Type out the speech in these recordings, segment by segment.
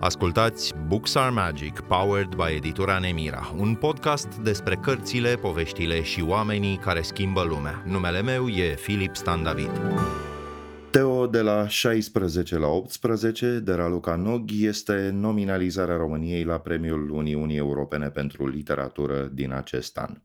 Ascultați Books Are Magic, powered by editura Nemira, un podcast despre cărțile, poveștile și oamenii care schimbă lumea. Numele meu e Filip Stan David. Teo de la 16 la 18 de Raluca Nog este nominalizarea României la Premiul Uniunii Europene pentru Literatură din acest an.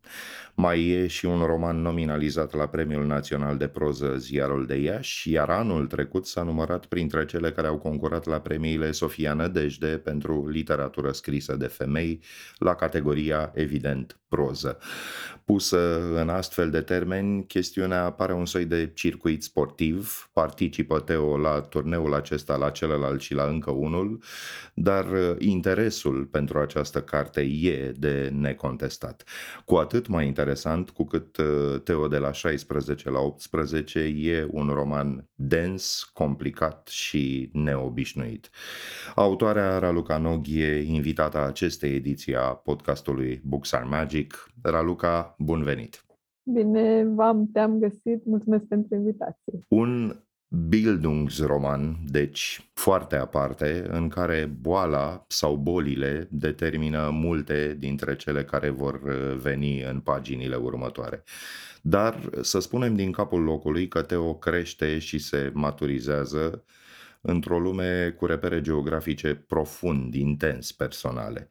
Mai e și un roman nominalizat la Premiul Național de Proză Ziarul de Iași, iar anul trecut s-a numărat printre cele care au concurat la premiile Sofia Nădejde pentru literatură scrisă de femei la categoria Evident proză. Pusă în astfel de termeni, chestiunea pare un soi de circuit sportiv, participă Teo la turneul acesta, la celălalt și la încă unul, dar interesul pentru această carte e de necontestat. Cu atât mai interesant cu cât uh, Teo de la 16 la 18 e un roman dens, complicat și neobișnuit. Autoarea Raluca Nog e invitata acestei ediții a podcastului Books Are Magic, Magic. Raluca, bun venit! Bine v-am, te-am găsit. Mulțumesc pentru invitație. Un Bildungsroman, deci foarte aparte, în care boala sau bolile determină multe dintre cele care vor uh, veni în paginile următoare. Dar să spunem din capul locului că Teo crește și se maturizează într-o lume cu repere geografice profund, intens personale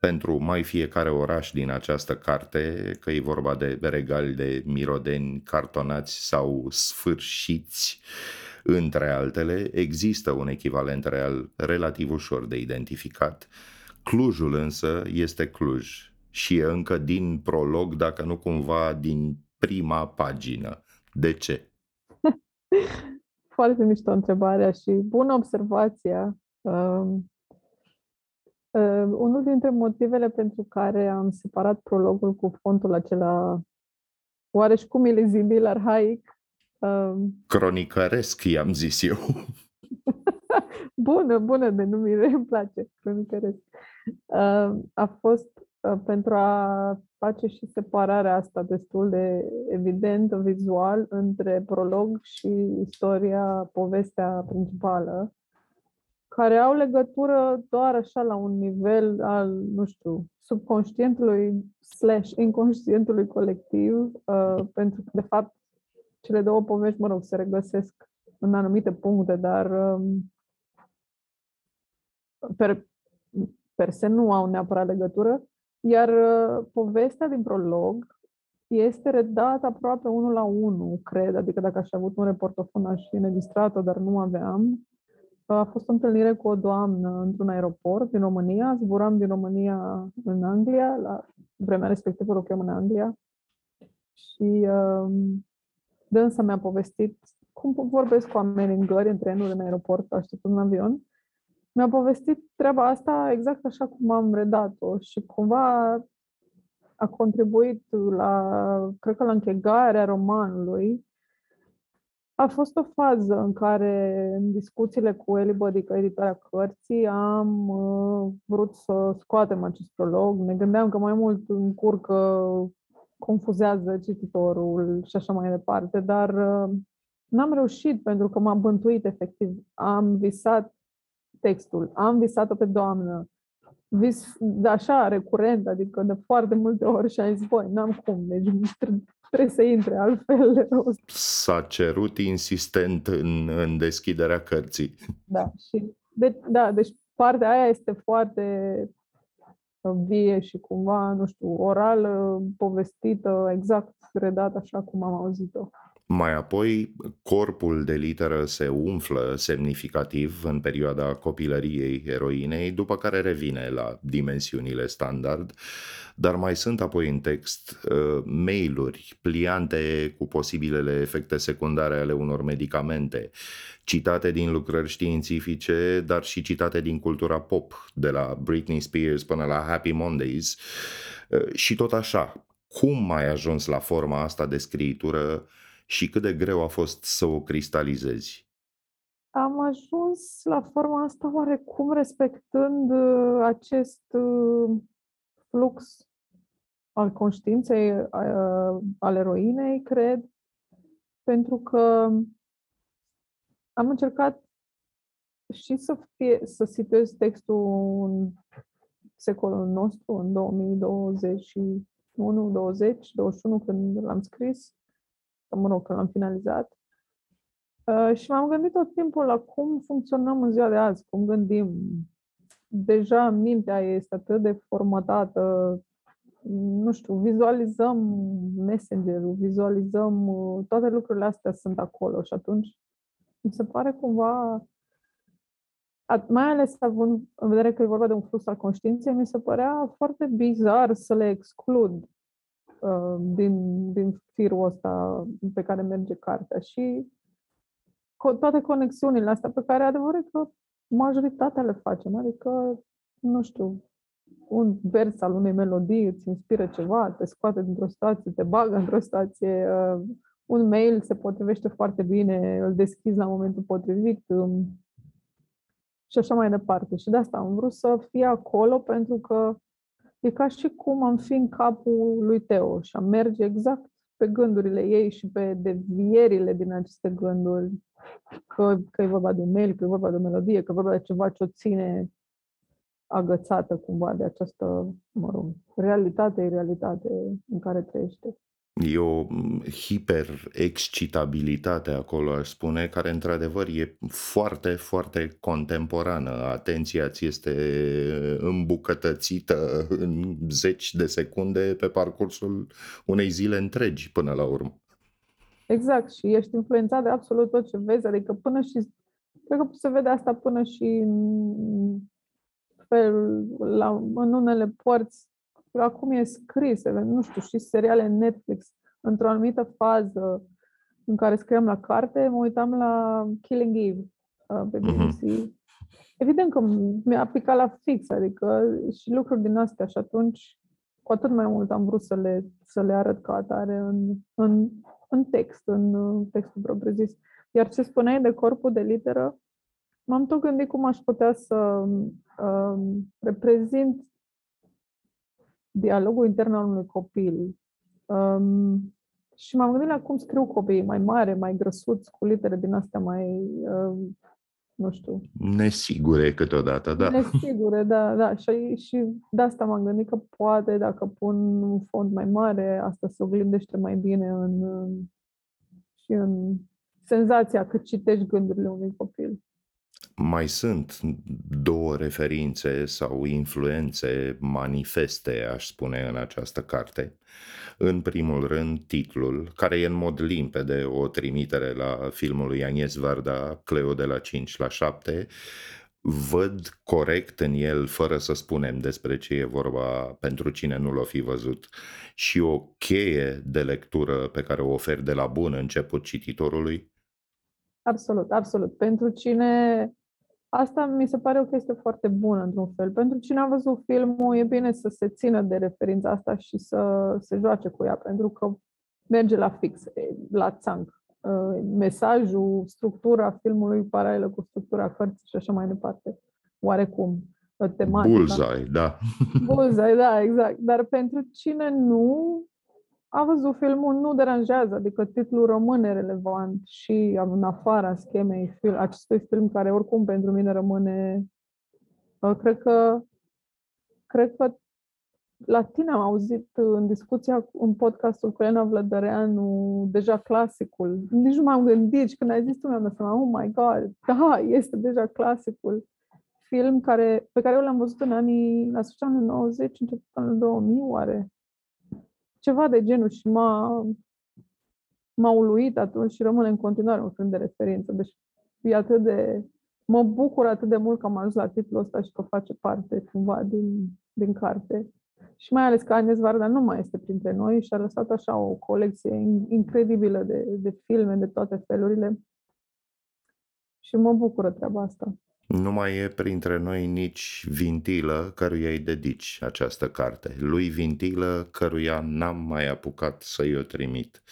pentru mai fiecare oraș din această carte, că e vorba de regali de mirodeni cartonați sau sfârșiți, între altele, există un echivalent real relativ ușor de identificat. Clujul însă este Cluj și e încă din prolog, dacă nu cumva din prima pagină. De ce? Foarte mișto întrebarea și bună observația. Uh, unul dintre motivele pentru care am separat prologul cu fontul acela oareși cum ilizibil, arhaic. Uh, Cronicăresc, i-am zis eu. bună, bună denumire, îmi place, cronicăresc. Uh, a fost uh, pentru a face și separarea asta destul de evident, vizual, între prolog și istoria, povestea principală care au legătură doar așa la un nivel al, nu știu, subconștientului slash inconștientului colectiv, uh, pentru că, de fapt, cele două povești, mă rog, se regăsesc în anumite puncte, dar um, per, per se nu au neapărat legătură, iar uh, povestea din prolog este redată aproape unul la unul, cred, adică dacă aș fi avut un reportofon aș fi înregistrat-o, dar nu aveam. A fost o întâlnire cu o doamnă într-un aeroport din România. Zburam din România în Anglia. La vremea respectivă lucrăm în Anglia. Și um, dânsa mi-a povestit cum vorbesc cu oameni în gări, în trenuri, în aeroport, așteptând un avion. Mi-a povestit treaba asta exact așa cum am redat-o și cumva a contribuit la, cred că la închegarea romanului a fost o fază în care, în discuțiile cu Eli Bodică, editarea cărții, am uh, vrut să scoatem acest prolog. Ne gândeam că mai mult încurcă, confuzează cititorul și așa mai departe, dar uh, n-am reușit pentru că m-am bântuit efectiv. Am visat textul, am visat-o pe doamnă, vis așa, recurent, adică de foarte multe ori și am zis, băi, n-am cum, deci trebuie să intre, altfel... S-a cerut insistent în, în deschiderea cărții. Da, și de, da, deci partea aia este foarte vie și cumva, nu știu, orală, povestită, exact redată așa cum am auzit-o. Mai apoi, corpul de literă se umflă semnificativ în perioada copilăriei eroinei, după care revine la dimensiunile standard, dar mai sunt apoi în text uh, mail-uri, pliante cu posibilele efecte secundare ale unor medicamente, citate din lucrări științifice, dar și citate din cultura pop, de la Britney Spears până la Happy Mondays, uh, și tot așa. Cum ai ajuns la forma asta de scriitură și cât de greu a fost să o cristalizezi? Am ajuns la forma asta oarecum respectând uh, acest uh, flux al conștiinței uh, al eroinei, cred, pentru că am încercat și să, fie, să situezi textul în secolul nostru, în 2021, 20, 21, când l-am scris, mă rog, când l-am finalizat. Uh, și m-am gândit tot timpul la cum funcționăm în ziua de azi, cum gândim. Deja mintea este atât de formatată, nu știu, vizualizăm Messenger-ul, vizualizăm uh, toate lucrurile astea sunt acolo și atunci mi se pare cumva mai ales având în vedere că e vorba de un flux al conștiinței, mi se părea foarte bizar să le exclud uh, din, din firul ăsta pe care merge cartea și co- toate conexiunile astea pe care adevărat că majoritatea le facem, adică, nu știu, un vers al unei melodii îți inspiră ceva, te scoate dintr-o situație, te bagă într-o situație, uh, un mail se potrivește foarte bine, îl deschizi la momentul potrivit, um, și așa mai departe. Și de asta am vrut să fie acolo pentru că e ca și cum am fi în capul lui Teo și am merge exact pe gândurile ei și pe devierile din aceste gânduri. Că, că e vorba de un mail, că e vorba de o melodie, că e vorba de ceva ce o ține agățată cumva de această, mă rog, realitate, realitate în care trăiește. E o mm, hiperexcitabilitate acolo, aș spune, care într-adevăr e foarte, foarte contemporană. Atenția ți este îmbucătățită în zeci de secunde pe parcursul unei zile întregi până la urmă. Exact, și ești influențat de absolut tot ce vezi, adică până și, cred că se vede asta până și în, fel, la, în unele părți acum e scris, nu știu, și seriale Netflix, într-o anumită fază în care scriam la carte, mă uitam la Killing Eve uh, pe BBC. Uh-huh. Evident că mi-a picat la fix, adică și lucruri din astea și atunci cu atât mai mult am vrut să le, să le arăt ca atare în, în, în text, în uh, textul propriu-zis. Iar ce spuneai de corpul de literă, m-am tot gândit cum aș putea să uh, reprezint dialogul intern al unui copil. Um, și m-am gândit la cum scriu copiii mai mare, mai grăsuți, cu litere din astea mai, um, nu știu... Nesigure câteodată, da. Nesigure, da, da. Și, și de asta m-am gândit că poate, dacă pun un fond mai mare, asta se oglindește mai bine în, și în senzația că citești gândurile unui copil. Mai sunt două referințe sau influențe manifeste, aș spune, în această carte. În primul rând, titlul, care e în mod limpede o trimitere la filmul lui Agnes Varda, Cleo de la 5 la 7, văd corect în el, fără să spunem despre ce e vorba pentru cine nu l-o fi văzut, și o cheie de lectură pe care o ofer de la bun început cititorului? Absolut, absolut. Pentru cine Asta mi se pare o chestie foarte bună, într-un fel. Pentru cine a văzut filmul, e bine să se țină de referința asta și să se joace cu ea, pentru că merge la fix, la țanc. Uh, mesajul, structura filmului paralelă cu structura cărții și așa mai departe. Oarecum. Tematica. Bullseye, da. Bullseye, da, exact. Dar pentru cine nu, a văzut filmul, nu deranjează, adică titlul rămâne relevant și în afara schemei film, acestui film care oricum pentru mine rămâne, uh, cred că, cred că la tine am auzit în discuția în podcastul cu Elena Vlădăreanu deja clasicul. Nici nu m-am gândit și când ai zis tu mi-am dat seama, oh my god, da, este deja clasicul. Film care, pe care eu l-am văzut în anii, la sfârșitul anului 90, începutul anului 2000, oare? Ceva de genul și m-a, m-a uluit atunci și rămâne în continuare un film de referință. Deci e atât de... Mă bucur atât de mult că am ajuns la titlul ăsta și că face parte cumva din, din carte. Și mai ales că Agnes Varda nu mai este printre noi și a lăsat așa o colecție incredibilă de, de filme de toate felurile. Și mă bucură treaba asta. Nu mai e printre noi nici Vintilă, căruia îi dedici această carte. Lui Vintilă, căruia n-am mai apucat să-i o trimit.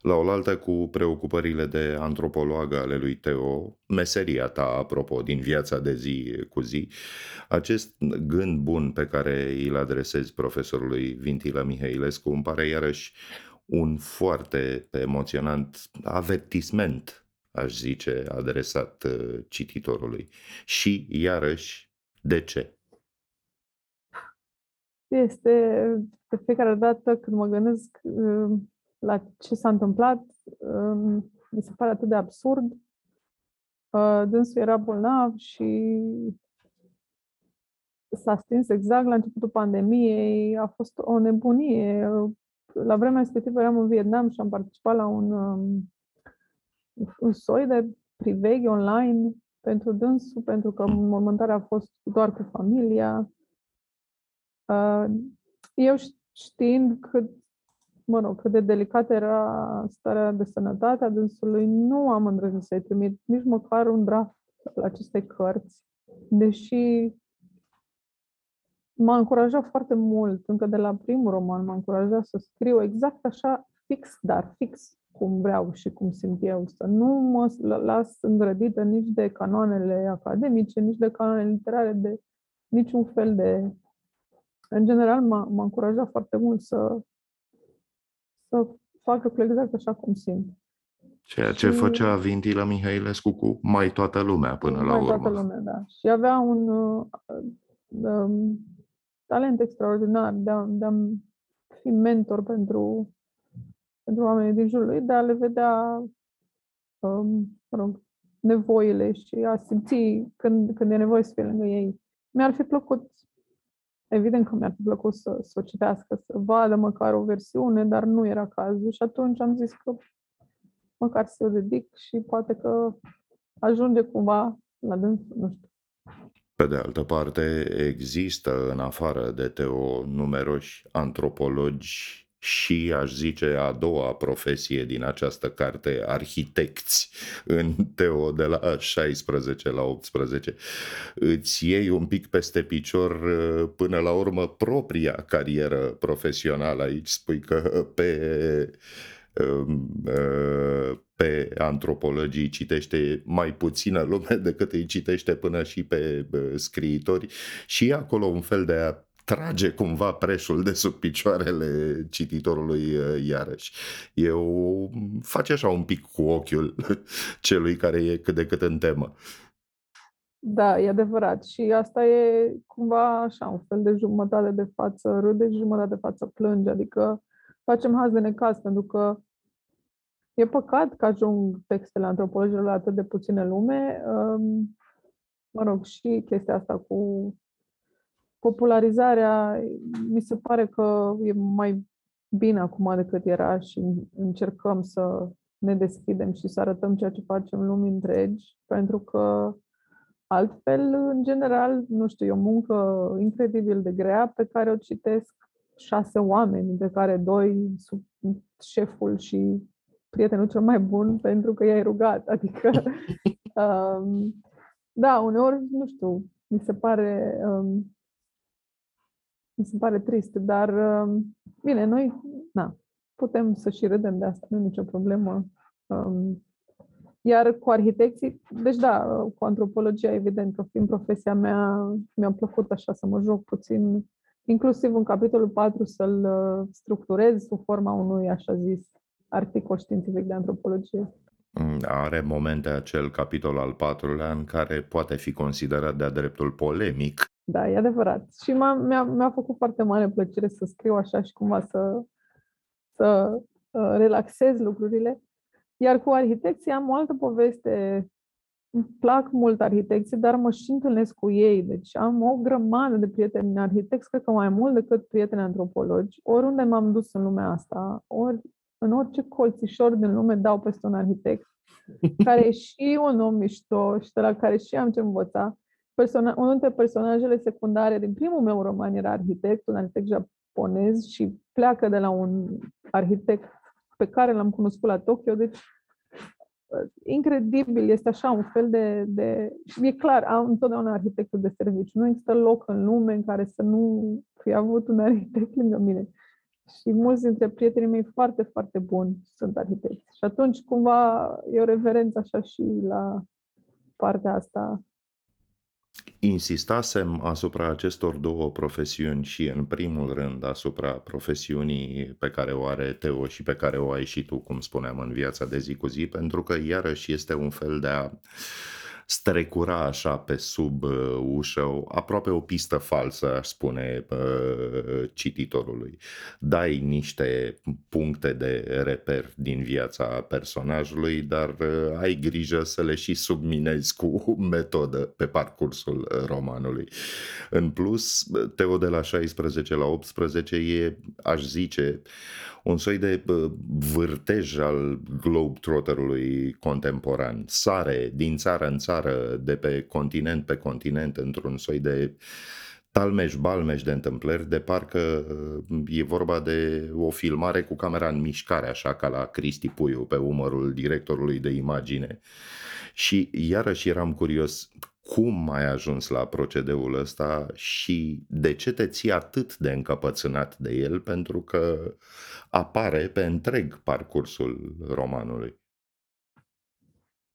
La oaltă cu preocupările de antropologă ale lui Teo, meseria ta, apropo, din viața de zi cu zi, acest gând bun pe care îl adresezi profesorului Vintilă Mihailescu îmi pare iarăși un foarte emoționant avertisment aș zice, adresat uh, cititorului. Și, iarăși, de ce? Este de fiecare dată când mă gândesc uh, la ce s-a întâmplat, um, mi se pare atât de absurd. Uh, dânsul era bolnav și s-a stins exact la începutul pandemiei. A fost o nebunie. La vremea respectivă eram în Vietnam și am participat la un, um, un soi de priveghi online pentru dânsul, pentru că mormântarea a fost doar cu familia. Uh, eu știind cât, mă rog, cât de delicată era starea de sănătate a dânsului, nu am îndrăznit să-i trimit nici măcar un draft la aceste cărți, deși m-a încurajat foarte mult, încă de la primul roman, m-a încurajat să scriu exact așa, fix, dar fix cum vreau și cum simt eu, să nu mă las îngrădită nici de canoanele academice, nici de canoanele literare, de niciun fel de... În general, m-a, m-a încurajat foarte mult să, să fac lucrurile exact așa cum simt. Ceea ce și... făcea Vintila Mihailescu cu mai toată lumea până la urmă. Mai toată lumea, da. Și avea un uh, um, talent extraordinar de a, de a fi mentor pentru, pentru oamenii din jurul lui, de a le vedea um, mă rog, nevoile și a simți când, când e nevoie să fie lângă ei. Mi-ar fi plăcut, evident că mi-ar fi plăcut să, să o citească, să vadă măcar o versiune, dar nu era cazul și atunci am zis că măcar să o dedic și poate că ajunge cumva la dânsul, nu știu. Pe de altă parte, există în afară de Teo numeroși antropologi și, aș zice, a doua profesie din această carte, arhitecți în Teo de la 16 la 18. Îți iei un pic peste picior până la urmă propria carieră profesională aici, spui că pe pe antropologii citește mai puțină lume decât îi citește până și pe scriitori și e acolo un fel de a trage cumva preșul de sub picioarele cititorului iarăși. Eu face așa un pic cu ochiul celui care e cât de cât în temă. Da, e adevărat. Și asta e cumva așa, un fel de jumătate de față râde și jumătate de față plânge. Adică facem haz de necaz, pentru că e păcat că ajung textele antropologilor la atât de puține lume. Um, mă rog, și chestia asta cu popularizarea, mi se pare că e mai bine acum decât era și încercăm să ne deschidem și să arătăm ceea ce facem lumii întregi, pentru că altfel, în general, nu știu, e o muncă incredibil de grea pe care o citesc șase oameni, de care doi sub șeful și prietenul cel mai bun pentru că i-ai rugat. Adică, um, da, uneori, nu știu, mi se pare, um, mi se pare trist, dar um, bine, noi, na, putem să și râdem de asta, nu e nicio problemă. Um, iar cu arhitecții, deci da, cu antropologia, evident că fiind profesia mea, mi-a plăcut așa să mă joc puțin inclusiv în capitolul 4 să-l uh, structurez sub forma unui, așa zis, articol științific de antropologie. Mm, are momente acel capitol al patrulea în care poate fi considerat de-a dreptul polemic. Da, e adevărat. Și m-a, mi-a, mi-a făcut foarte mare plăcere să scriu așa și cumva să, să uh, relaxez lucrurile. Iar cu arhitecții am o altă poveste îmi plac mult arhitecții, dar mă și întâlnesc cu ei. Deci am o grămadă de prieteni arhitecți, cred că mai mult decât prieteni antropologi. Oriunde m-am dus în lumea asta, ori în orice colțișor din lume dau peste un arhitect, care e și un om mișto și de la care și am ce învăța. Persona- unul dintre personajele secundare din primul meu roman era arhitect, un arhitect japonez și pleacă de la un arhitect pe care l-am cunoscut la Tokyo, deci incredibil, este așa un fel de, de... E clar, am întotdeauna arhitectul de serviciu. Nu există loc în lume în care să nu fi avut un arhitect lângă mine. Și mulți dintre prietenii mei foarte, foarte buni sunt arhitecți. Și atunci, cumva, e o reverență așa și la partea asta Insistasem asupra acestor două profesiuni și în primul rând asupra profesiunii pe care o are Teo și pe care o ai și tu, cum spuneam, în viața de zi cu zi, pentru că iarăși este un fel de a strecura așa pe sub uh, ușă, aproape o pistă falsă, aș spune uh, cititorului. Dai niște puncte de reper din viața personajului, dar uh, ai grijă să le și subminezi cu metodă pe parcursul romanului. În plus, Teo de la 16 la 18 e, aș zice, un soi de vârtej al globetrotterului contemporan. Sare din țară în țară, de pe continent pe continent, într-un soi de talmeș-balmeș de întâmplări, de parcă e vorba de o filmare cu camera în mișcare, așa ca la Cristi Puiu, pe umărul directorului de imagine. Și iarăși eram curios cum ai ajuns la procedeul ăsta și de ce te ții atât de încăpățânat de el, pentru că apare pe întreg parcursul romanului.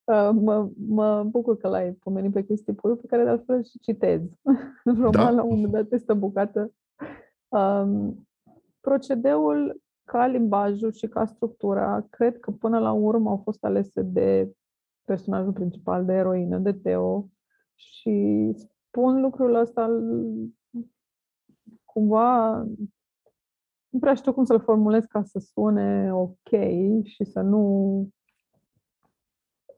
Uh, mă, mă bucur că l-ai pomenit pe Cristi Puiu, pe care de altfel și citez. Roman da? la un moment dat este bucată. Um, procedeul ca limbajul și ca structura, cred că până la urmă au fost alese de personajul principal, de eroină, de Teo, și spun lucrul ăsta cumva nu prea știu cum să-l formulez ca să sune ok și să nu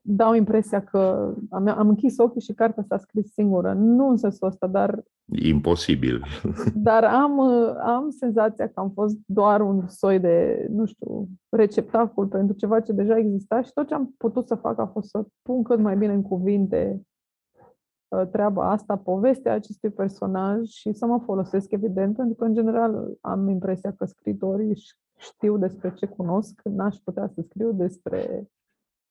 dau impresia că am, am închis ochii și cartea s-a scris singură. Nu în sensul ăsta, dar... Imposibil. Dar am, am senzația că am fost doar un soi de, nu știu, receptacul pentru ceva ce deja exista și tot ce am putut să fac a fost să pun cât mai bine în cuvinte Uh, treaba asta, povestea acestui personaj și să mă folosesc, evident, pentru că, în general, am impresia că scritorii știu despre ce cunosc, n-aș putea să scriu despre,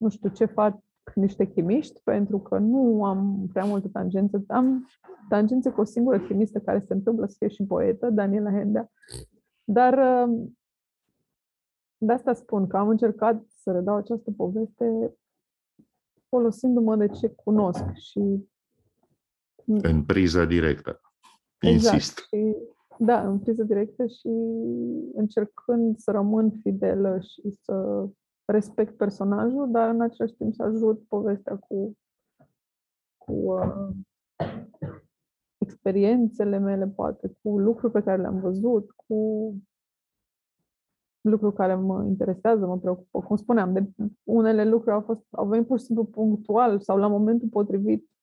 nu știu, ce fac niște chimiști, pentru că nu am prea multe tangențe. Am tangențe cu o singură chimistă care se întâmplă să fie și poetă, Daniela Hendea. Dar uh, de asta spun că am încercat să redau această poveste folosindu-mă de ce cunosc și în priză directă. Exact. Insist. Și, da, în priză directă și încercând să rămân fidelă și să respect personajul, dar în același timp să ajut povestea cu, cu uh, experiențele mele, poate, cu lucruri pe care le-am văzut, cu lucruri care mă interesează, mă preocupă. Cum spuneam, de unele lucruri au, fost, au venit pur și simplu punctual sau la momentul potrivit Uh,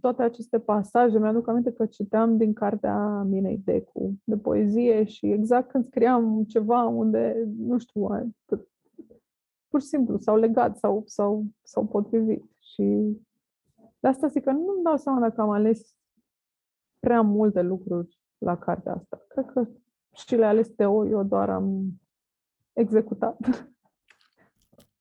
toate aceste pasaje, mi-aduc aminte că citeam din cartea Minei Decu de poezie și exact când scriam ceva unde, nu știu, pur și simplu s-au legat sau, sau, sau potrivit. Și de asta zic că nu-mi dau seama dacă am ales prea multe lucruri la cartea asta. Cred că și le-a ales Teo, eu doar am executat.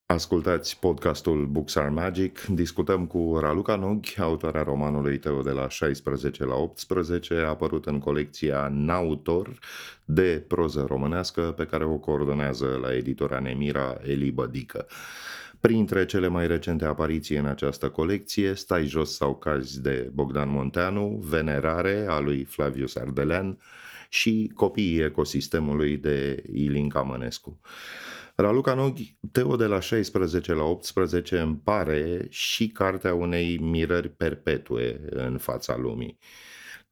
Ascultați podcastul Books Are Magic. Discutăm cu Raluca Nughi, autoarea romanului tău de la 16 la 18, apărut în colecția Nautor de proză românească pe care o coordonează la editora Nemira Eli Bădică. Printre cele mai recente apariții în această colecție, Stai jos sau cazi de Bogdan Monteanu, Venerare a lui Flavius Ardelean și Copiii ecosistemului de Ilinca Mănescu. Raluca Noghi, Teo de la 16 la 18 îmi pare și cartea unei mirări perpetue în fața lumii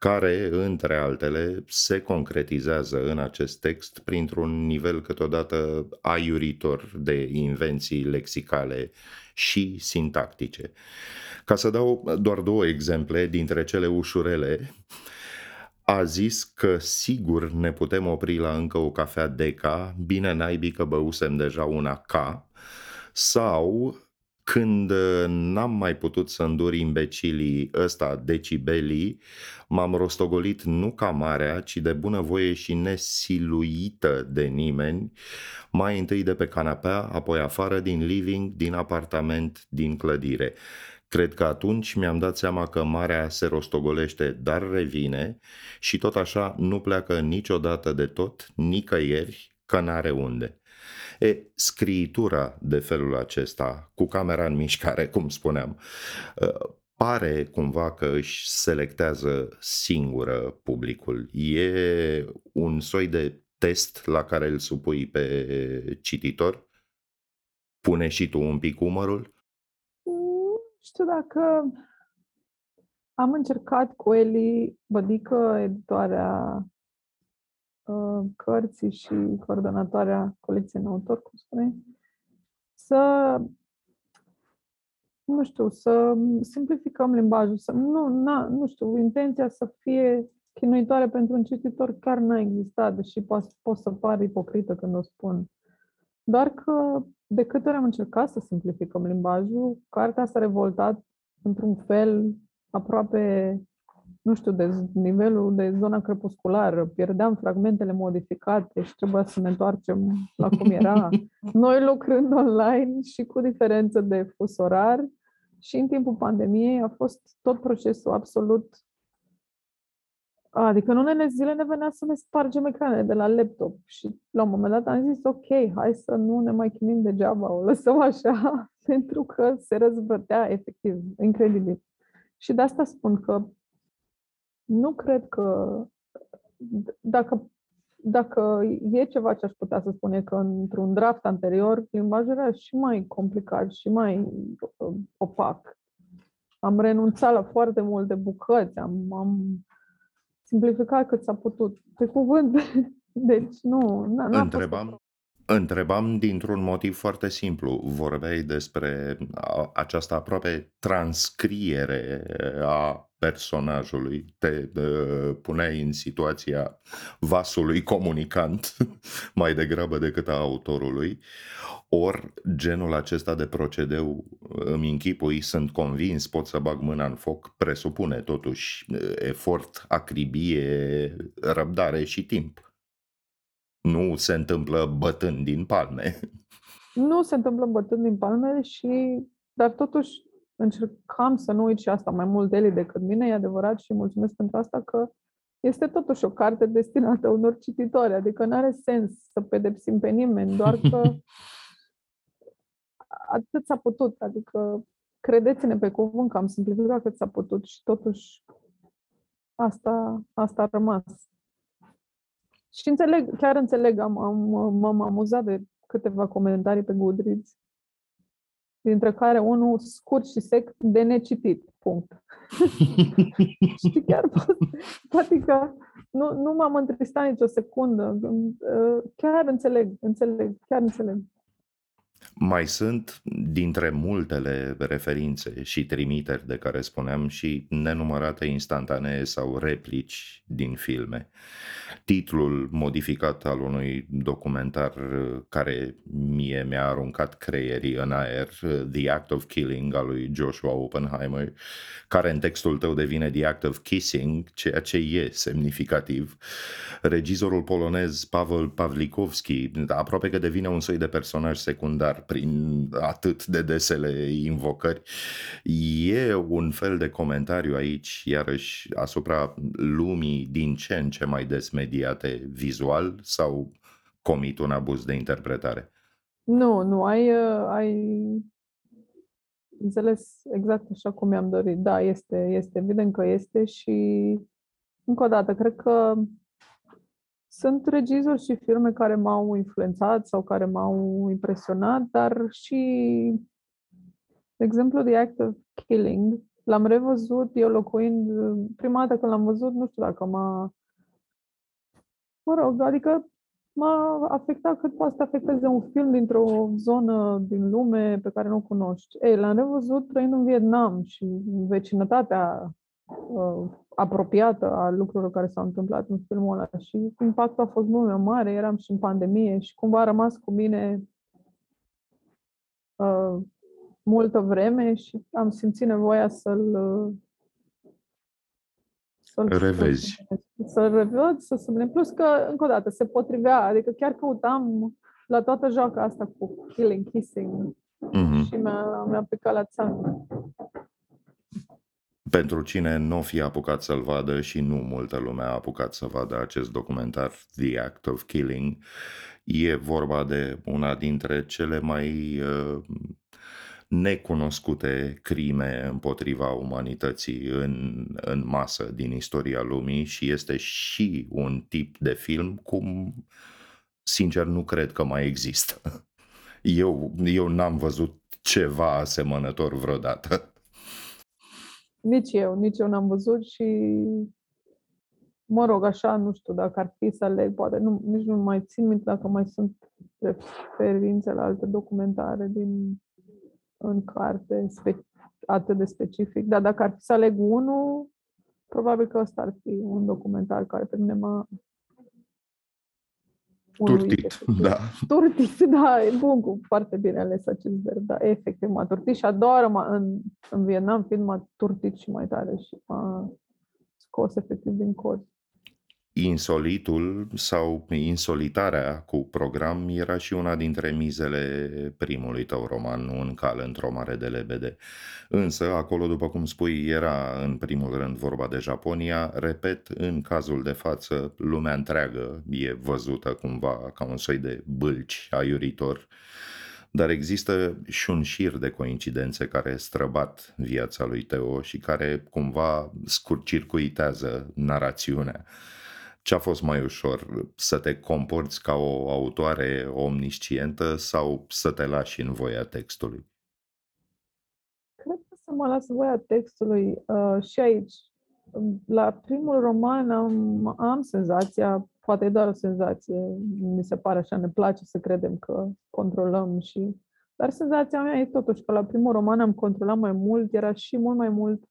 care, între altele, se concretizează în acest text printr-un nivel câteodată aiuritor de invenții lexicale și sintactice. Ca să dau doar două exemple dintre cele ușurele, a zis că sigur ne putem opri la încă o cafea Deca, bine naibii că băusem deja una K, sau când n-am mai putut să îndur imbecilii ăsta decibelii, m-am rostogolit nu ca marea, ci de bunăvoie și nesiluită de nimeni, mai întâi de pe canapea, apoi afară din living, din apartament, din clădire. Cred că atunci mi-am dat seama că marea se rostogolește, dar revine și tot așa nu pleacă niciodată de tot, nicăieri, că n-are unde. E, scriitura de felul acesta, cu camera în mișcare, cum spuneam, ă, pare cumva că își selectează singură publicul. E un soi de test la care îl supui pe cititor? Pune și tu un pic umărul? Nu știu dacă am încercat cu Eli Bădică, editoarea uh, cărții și coordonatoarea colecției în autor, cum spune, să nu știu, să simplificăm limbajul, să, nu, na, nu știu, intenția să fie chinuitoare pentru un cititor chiar n-a existat, deși pot, pot să par ipocrită când o spun. Doar că de câte ori am încercat să simplificăm limbajul, cartea s-a revoltat într-un fel aproape, nu știu, de nivelul de zona crepusculară. Pierdeam fragmentele modificate și trebuia să ne întoarcem la cum era. Noi lucrând online și cu diferență de fus orar și în timpul pandemiei a fost tot procesul absolut Adică în unele zile ne venea să ne spargem ecranele de la laptop și la un moment dat am zis, ok, hai să nu ne mai chinim degeaba, o lăsăm așa, pentru că se răzbătea efectiv, incredibil. Și de asta spun că nu cred că dacă, dacă e ceva ce aș putea să spun e că într-un draft anterior limbajul era și mai complicat și mai uh, opac. Am renunțat la foarte multe bucăți, am, am simplificat cât s-a putut. Pe cuvânt. Deci nu, n-a, n-a Întrebam, fost... Întrebam dintr-un motiv foarte simplu. Vorbeai despre această aproape transcriere a personajului. Te uh, puneai în situația vasului comunicant mai degrabă decât a autorului. Ori genul acesta de procedeu îmi închipui, sunt convins, pot să bag mâna în foc, presupune totuși efort, acribie, răbdare și timp. Nu se întâmplă bătând din palme. Nu se întâmplă bătând din palme și, dar totuși încercam să nu uit și asta mai mult Eli decât mine, e adevărat și mulțumesc pentru asta că este totuși o carte destinată unor cititori, adică nu are sens să pedepsim pe nimeni, doar că atât s-a putut, adică credeți-ne pe cuvânt că am simplificat cât s-a putut și totuși asta, asta a rămas. Și înțeleg, chiar înțeleg, am, am, m-am amuzat de câteva comentarii pe Goodreads, dintre care unul scurt și sec de necitit. Punct. și chiar adică nu, nu m-am întristat nicio secundă. Chiar înțeleg, înțeleg, chiar înțeleg. Mai sunt, dintre multele referințe și trimiteri de care spuneam, și nenumărate instantanee sau replici din filme. Titlul modificat al unui documentar uh, care mie mi-a aruncat creierii în aer, uh, The Act of Killing al lui Joshua Oppenheimer, care în textul tău devine The Act of Kissing, ceea ce e semnificativ. Regizorul polonez Pavel Pavlikovski aproape că devine un soi de personaj secundar prin atât de desele invocări. E un fel de comentariu aici, iarăși, asupra lumii din ce în ce mai des mediate vizual sau comit un abuz de interpretare? Nu, nu, ai, uh, ai înțeles exact așa cum mi-am dorit. Da, este, este evident că este și încă o dată, cred că sunt regizori și filme care m-au influențat sau care m-au impresionat, dar și, de exemplu, The Act of Killing, l-am revăzut eu locuind, prima dată când l-am văzut, nu știu dacă m-a... Mă rog, adică m-a afectat cât poate să afecteze un film dintr-o zonă din lume pe care nu o cunoști. Ei, l-am revăzut trăind în Vietnam și vecinătatea uh, apropiată a lucrurilor care s-au întâmplat în filmul ăla și impactul a fost mult mai mare, eram și în pandemie și cumva a rămas cu mine uh, multă vreme și am simțit nevoia să-l să-l revezi. Să-l revăd, să sublin. Plus că, încă o dată, se potrivea, adică chiar căutam la toată joaca asta cu killing, kissing mm-hmm. și mi-a, mi-a picat la țană. Pentru cine nu fi apucat să-l vadă și nu multă lume a apucat să vadă acest documentar The Act of Killing, e vorba de una dintre cele mai uh, necunoscute crime împotriva umanității în, în masă din istoria lumii și este și un tip de film cum, sincer, nu cred că mai există. Eu, eu n-am văzut ceva asemănător vreodată. Nici eu, nici eu n-am văzut și mă rog, așa, nu știu dacă ar fi să aleg, poate nu, nici nu mai țin minte dacă mai sunt referințe la alte documentare din în carte spe, atât de specific, dar dacă ar fi să aleg unul, probabil că ăsta ar fi un documentar care pe mine m-a Turtit, da. Turtit, da, e bun, cu foarte bine ales acest verb, da, efectiv m-a turtit și adoră în, în Vietnam film m-a turtit și mai tare și m-a scos efectiv din cod insolitul sau insolitarea cu program era și una dintre mizele primului tău roman, Un cal într-o mare de lebede. Însă, acolo, după cum spui, era în primul rând vorba de Japonia. Repet, în cazul de față, lumea întreagă e văzută cumva ca un soi de bâlci aiuritor dar există și un șir de coincidențe care străbat viața lui Teo și care cumva scurcircuitează narațiunea ce a fost mai ușor? Să te comporți ca o autoare omniscientă sau să te lași în voia textului? Cred că să mă las voia textului uh, și aici. La primul roman am, am senzația, poate e doar o senzație, mi se pare așa, ne place să credem că controlăm și... Dar senzația mea e totuși că la primul roman am controlat mai mult, era și mult mai mult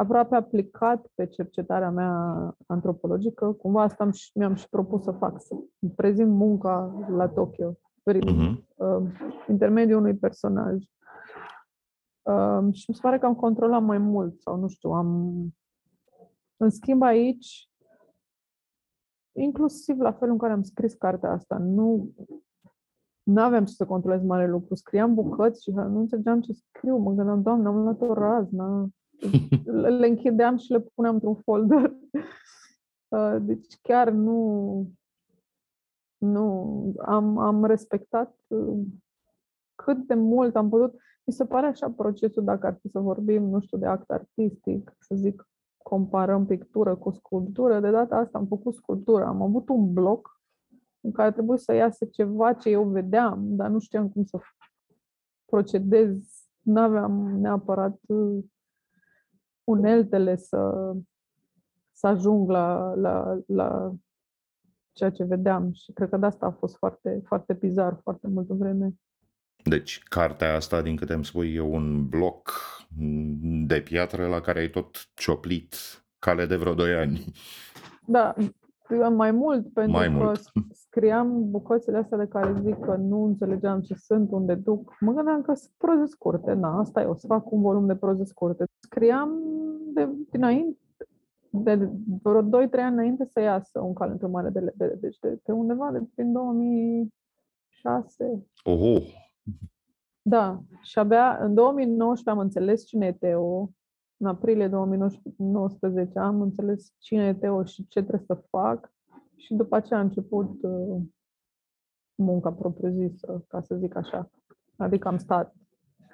aproape aplicat pe cercetarea mea antropologică. Cumva asta am și, mi-am și propus să fac, să prezint munca la Tokyo prin uh-huh. uh, intermediul unui personaj. Uh, și mi se pare că am controlat mai mult sau nu știu, am... În schimb aici, inclusiv la felul în care am scris cartea asta, nu nu aveam ce să controlez mare lucru. Scriam bucăți și nu înțelegeam ce scriu. Mă gândeam, doamne, am luat o raznă le închideam și le puneam într-un folder. Uh, deci chiar nu, nu am, am respectat uh, cât de mult am putut. Mi se pare așa procesul, dacă ar fi să vorbim, nu știu, de act artistic, să zic, comparăm pictură cu sculptură. De data asta am făcut sculptură. Am avut un bloc în care trebuie să iasă ceva ce eu vedeam, dar nu știam cum să procedez. Nu aveam neapărat uh, uneltele să, să ajung la, la, la ceea ce vedeam și cred că de asta a fost foarte, foarte bizar foarte multă vreme. Deci, cartea asta, din câte îmi spui, e un bloc de piatră la care ai tot cioplit cale de vreo 2 ani. Da, mai mult, pentru mai că mult. scriam bucățile astea de care zic că nu înțelegeam ce sunt, unde duc. Mă gândeam că sunt proze scurte, na, asta e, o să fac un volum de proze scurte. Scriam de dinainte, de vreo 2-3 ani înainte să iasă un cal într-o mare de lebede, deci de pe undeva de prin 2006. Oho! Da, și abia în 2019 am înțeles cine e Teo, în aprilie 2019 am înțeles cine e Teo și ce trebuie să fac și după aceea a început uh, munca propriu-zisă, ca să zic așa. Adică am stat.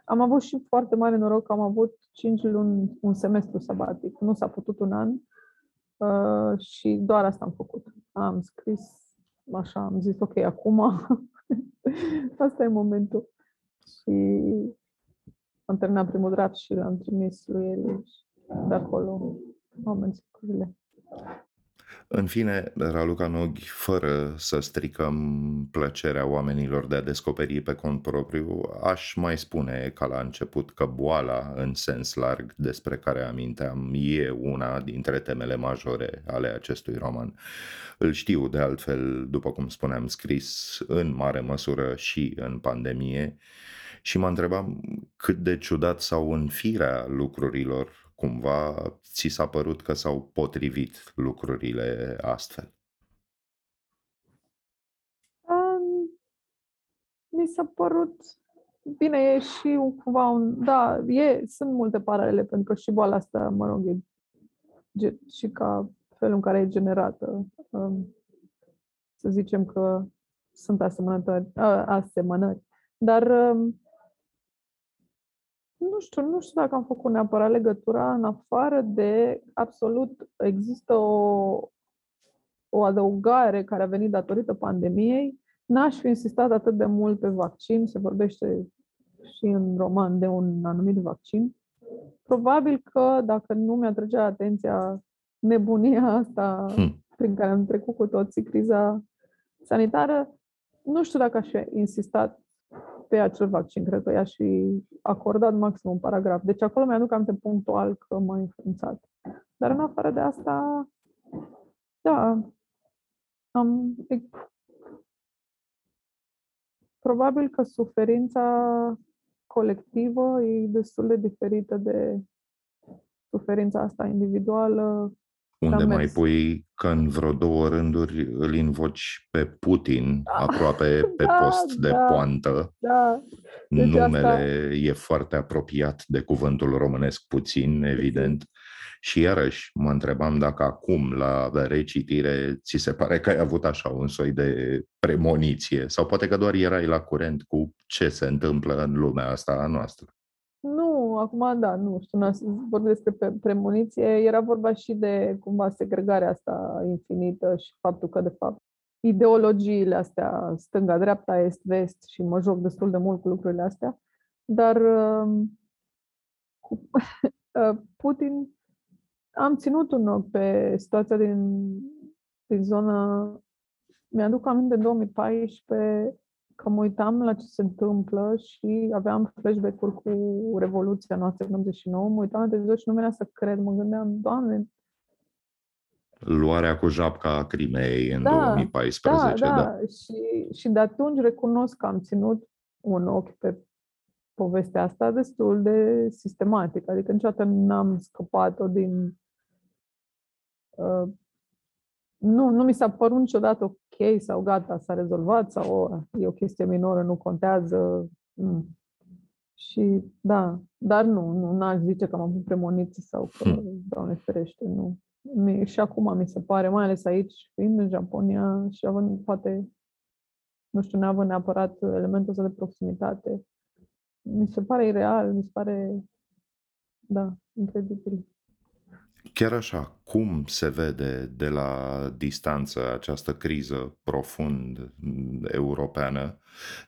Am avut și foarte mare noroc că am avut 5 luni, un semestru sabatic. Nu s-a putut un an uh, și doar asta am făcut. Am scris așa, am zis ok, acum asta e momentul. Și am terminat primul draft și l-am trimis lui el de acolo am mers lucrurile. În fine, Raluca Noghi, fără să stricăm plăcerea oamenilor de a descoperi pe cont propriu, aș mai spune ca la început că boala, în sens larg, despre care aminteam, e una dintre temele majore ale acestui roman. Îl știu, de altfel, după cum spuneam, scris în mare măsură și în pandemie și mă întrebam cât de ciudat sau în firea lucrurilor cumva ți s-a părut că s-au potrivit lucrurile astfel? Um, mi s-a părut bine, e și un, cumva un, da, e, sunt multe paralele, pentru că și boala asta, mă rog, e, și ca felul în care e generată. Um, să zicem că sunt asemănători, asemănări. Dar um, nu știu, nu știu dacă am făcut neapărat legătura în afară de absolut există o, o adăugare care a venit datorită pandemiei. N-aș fi insistat atât de mult pe vaccin, se vorbește și în roman de un anumit vaccin. Probabil că dacă nu mi-atrăgea atenția nebunia asta hmm. prin care am trecut cu toții, criza sanitară, nu știu dacă aș fi insistat pe acel vaccin. Cred că i-aș fi acordat maxim un paragraf. Deci acolo mi-aduc aminte punctual că m-a influențat. Dar în afară de asta, da, am... Probabil că suferința colectivă e destul de diferită de suferința asta individuală unde mai pui că în vreo două rânduri îl invoci pe Putin da. aproape pe da, post de da, poantă. Da. Deci Numele asta... e foarte apropiat de cuvântul românesc puțin, evident. Și iarăși mă întrebam dacă acum, la recitire, ți se pare că ai avut așa un soi de premoniție sau poate că doar erai la curent cu ce se întâmplă în lumea asta a noastră. Nu, acum da, nu știu, vorbesc despre premoniție. Era vorba și de cumva segregarea asta infinită și faptul că, de fapt, ideologiile astea, stânga, dreapta, est, vest și mă joc destul de mult cu lucrurile astea, dar um, cu uh, Putin am ținut un ochi pe situația din, din zona mi-aduc aminte în 2014 că mă uitam la ce se întâmplă și aveam flashback-uri cu Revoluția noastră în 89, mă uitam la televizor și nu venea să cred, mă gândeam, Doamne... Luarea cu japca a Crimeei în da, 2014, da. da. da. Și, și de atunci recunosc că am ținut un ochi pe povestea asta destul de sistematic, adică niciodată n-am scăpat-o din uh, nu, nu mi s-a părut niciodată ok sau gata, s-a rezolvat sau o, e o chestie minoră, nu contează. Mm. Și da, dar nu, nu n-aș zice că am avut premoniții sau că, hmm. doamne ferește, nu. Mi, și acum mi se pare, mai ales aici, fiind în Japonia și având, poate, nu știu, neavând neapărat elementul ăsta de proximitate, mi se pare ireal, mi se pare, da, incredibil. Chiar așa, cum se vede de la distanță această criză profund europeană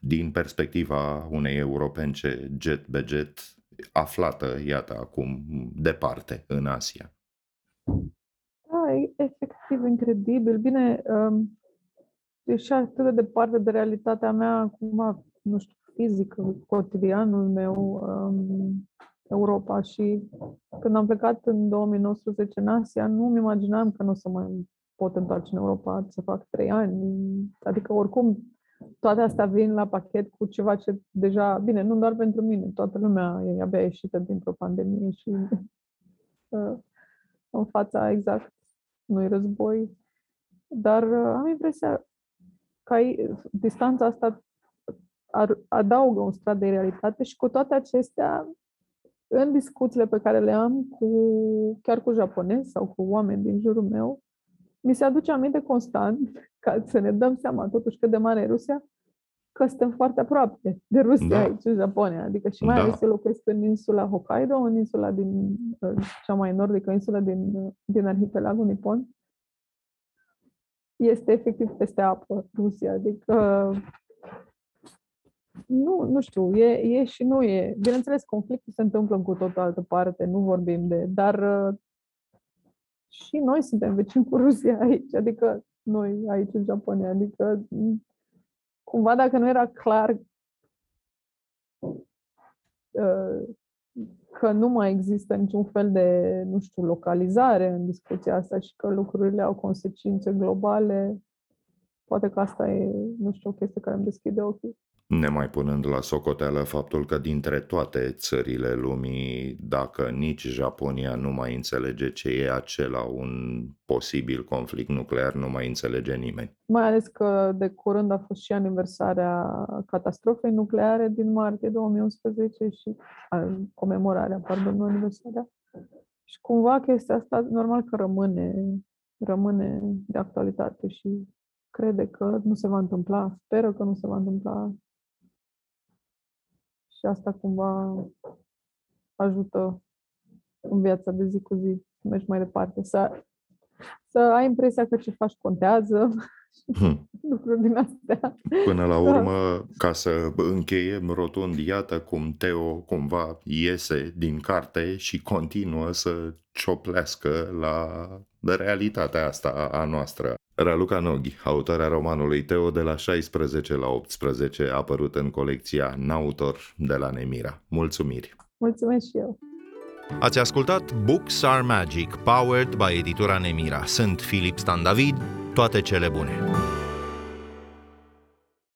din perspectiva unei europence jet be jet aflată, iată, acum departe, în Asia? Da, e efectiv incredibil. Bine, um, e și atât de departe de realitatea mea, acum, nu știu, fizică, cotidianul meu, um, Europa și când am plecat în 2019 în Asia, nu-mi imaginam că nu o să mai pot întoarce în Europa să fac trei ani. Adică oricum toate astea vin la pachet cu ceva ce deja, bine, nu doar pentru mine, toată lumea e abia ieșită dintr-o pandemie și uh, în fața exact nu-i război. Dar uh, am impresia că ai, distanța asta ar, adaugă un strat de realitate și cu toate acestea în discuțiile pe care le am cu, chiar cu japonezi sau cu oameni din jurul meu, mi se aduce aminte constant ca să ne dăm seama totuși cât de mare e Rusia, că suntem foarte aproape de Rusia da. aici, în Japonia. Adică și mai da. ales eu locuiesc în insula Hokkaido, în insula din cea mai nordică insula din, din arhipelagul Nippon. Este efectiv peste apă Rusia, adică nu, nu știu, e, e și nu e. Bineînțeles, conflictul se întâmplă în cu tot o altă parte, nu vorbim de... Dar uh, și noi suntem vecini cu Rusia aici, adică noi aici în Japonia, adică cumva dacă nu era clar uh, că nu mai există niciun fel de, nu știu, localizare în discuția asta și că lucrurile au consecințe globale, poate că asta e, nu știu, o chestie care îmi deschide ochii nemai punând la socoteală faptul că dintre toate țările lumii, dacă nici Japonia nu mai înțelege ce e acela un posibil conflict nuclear, nu mai înțelege nimeni. Mai ales că de curând a fost și aniversarea catastrofei nucleare din martie 2011 și comemorarea, pardon, nu aniversarea. Și cumva chestia asta, normal că rămâne, rămâne de actualitate și crede că nu se va întâmpla, speră că nu se va întâmpla și asta cumva ajută în viața de zi cu zi să mergi mai departe, să, să ai impresia că ce faci contează, Hmm. lucruri din astea. Până la Da. urmă, ca să încheiem rotund, iată cum Teo cumva iese din carte și continuă să cioplească la realitatea asta a noastră. Raluca Noghi, autoarea romanului Teo de la 16 la 18, a apărut în colecția Nautor de la Nemira. Mulțumiri! Mulțumesc și eu! Ați ascultat Books Are Magic, powered by editura Nemira. Sunt Filip Stan David, toate cele bune!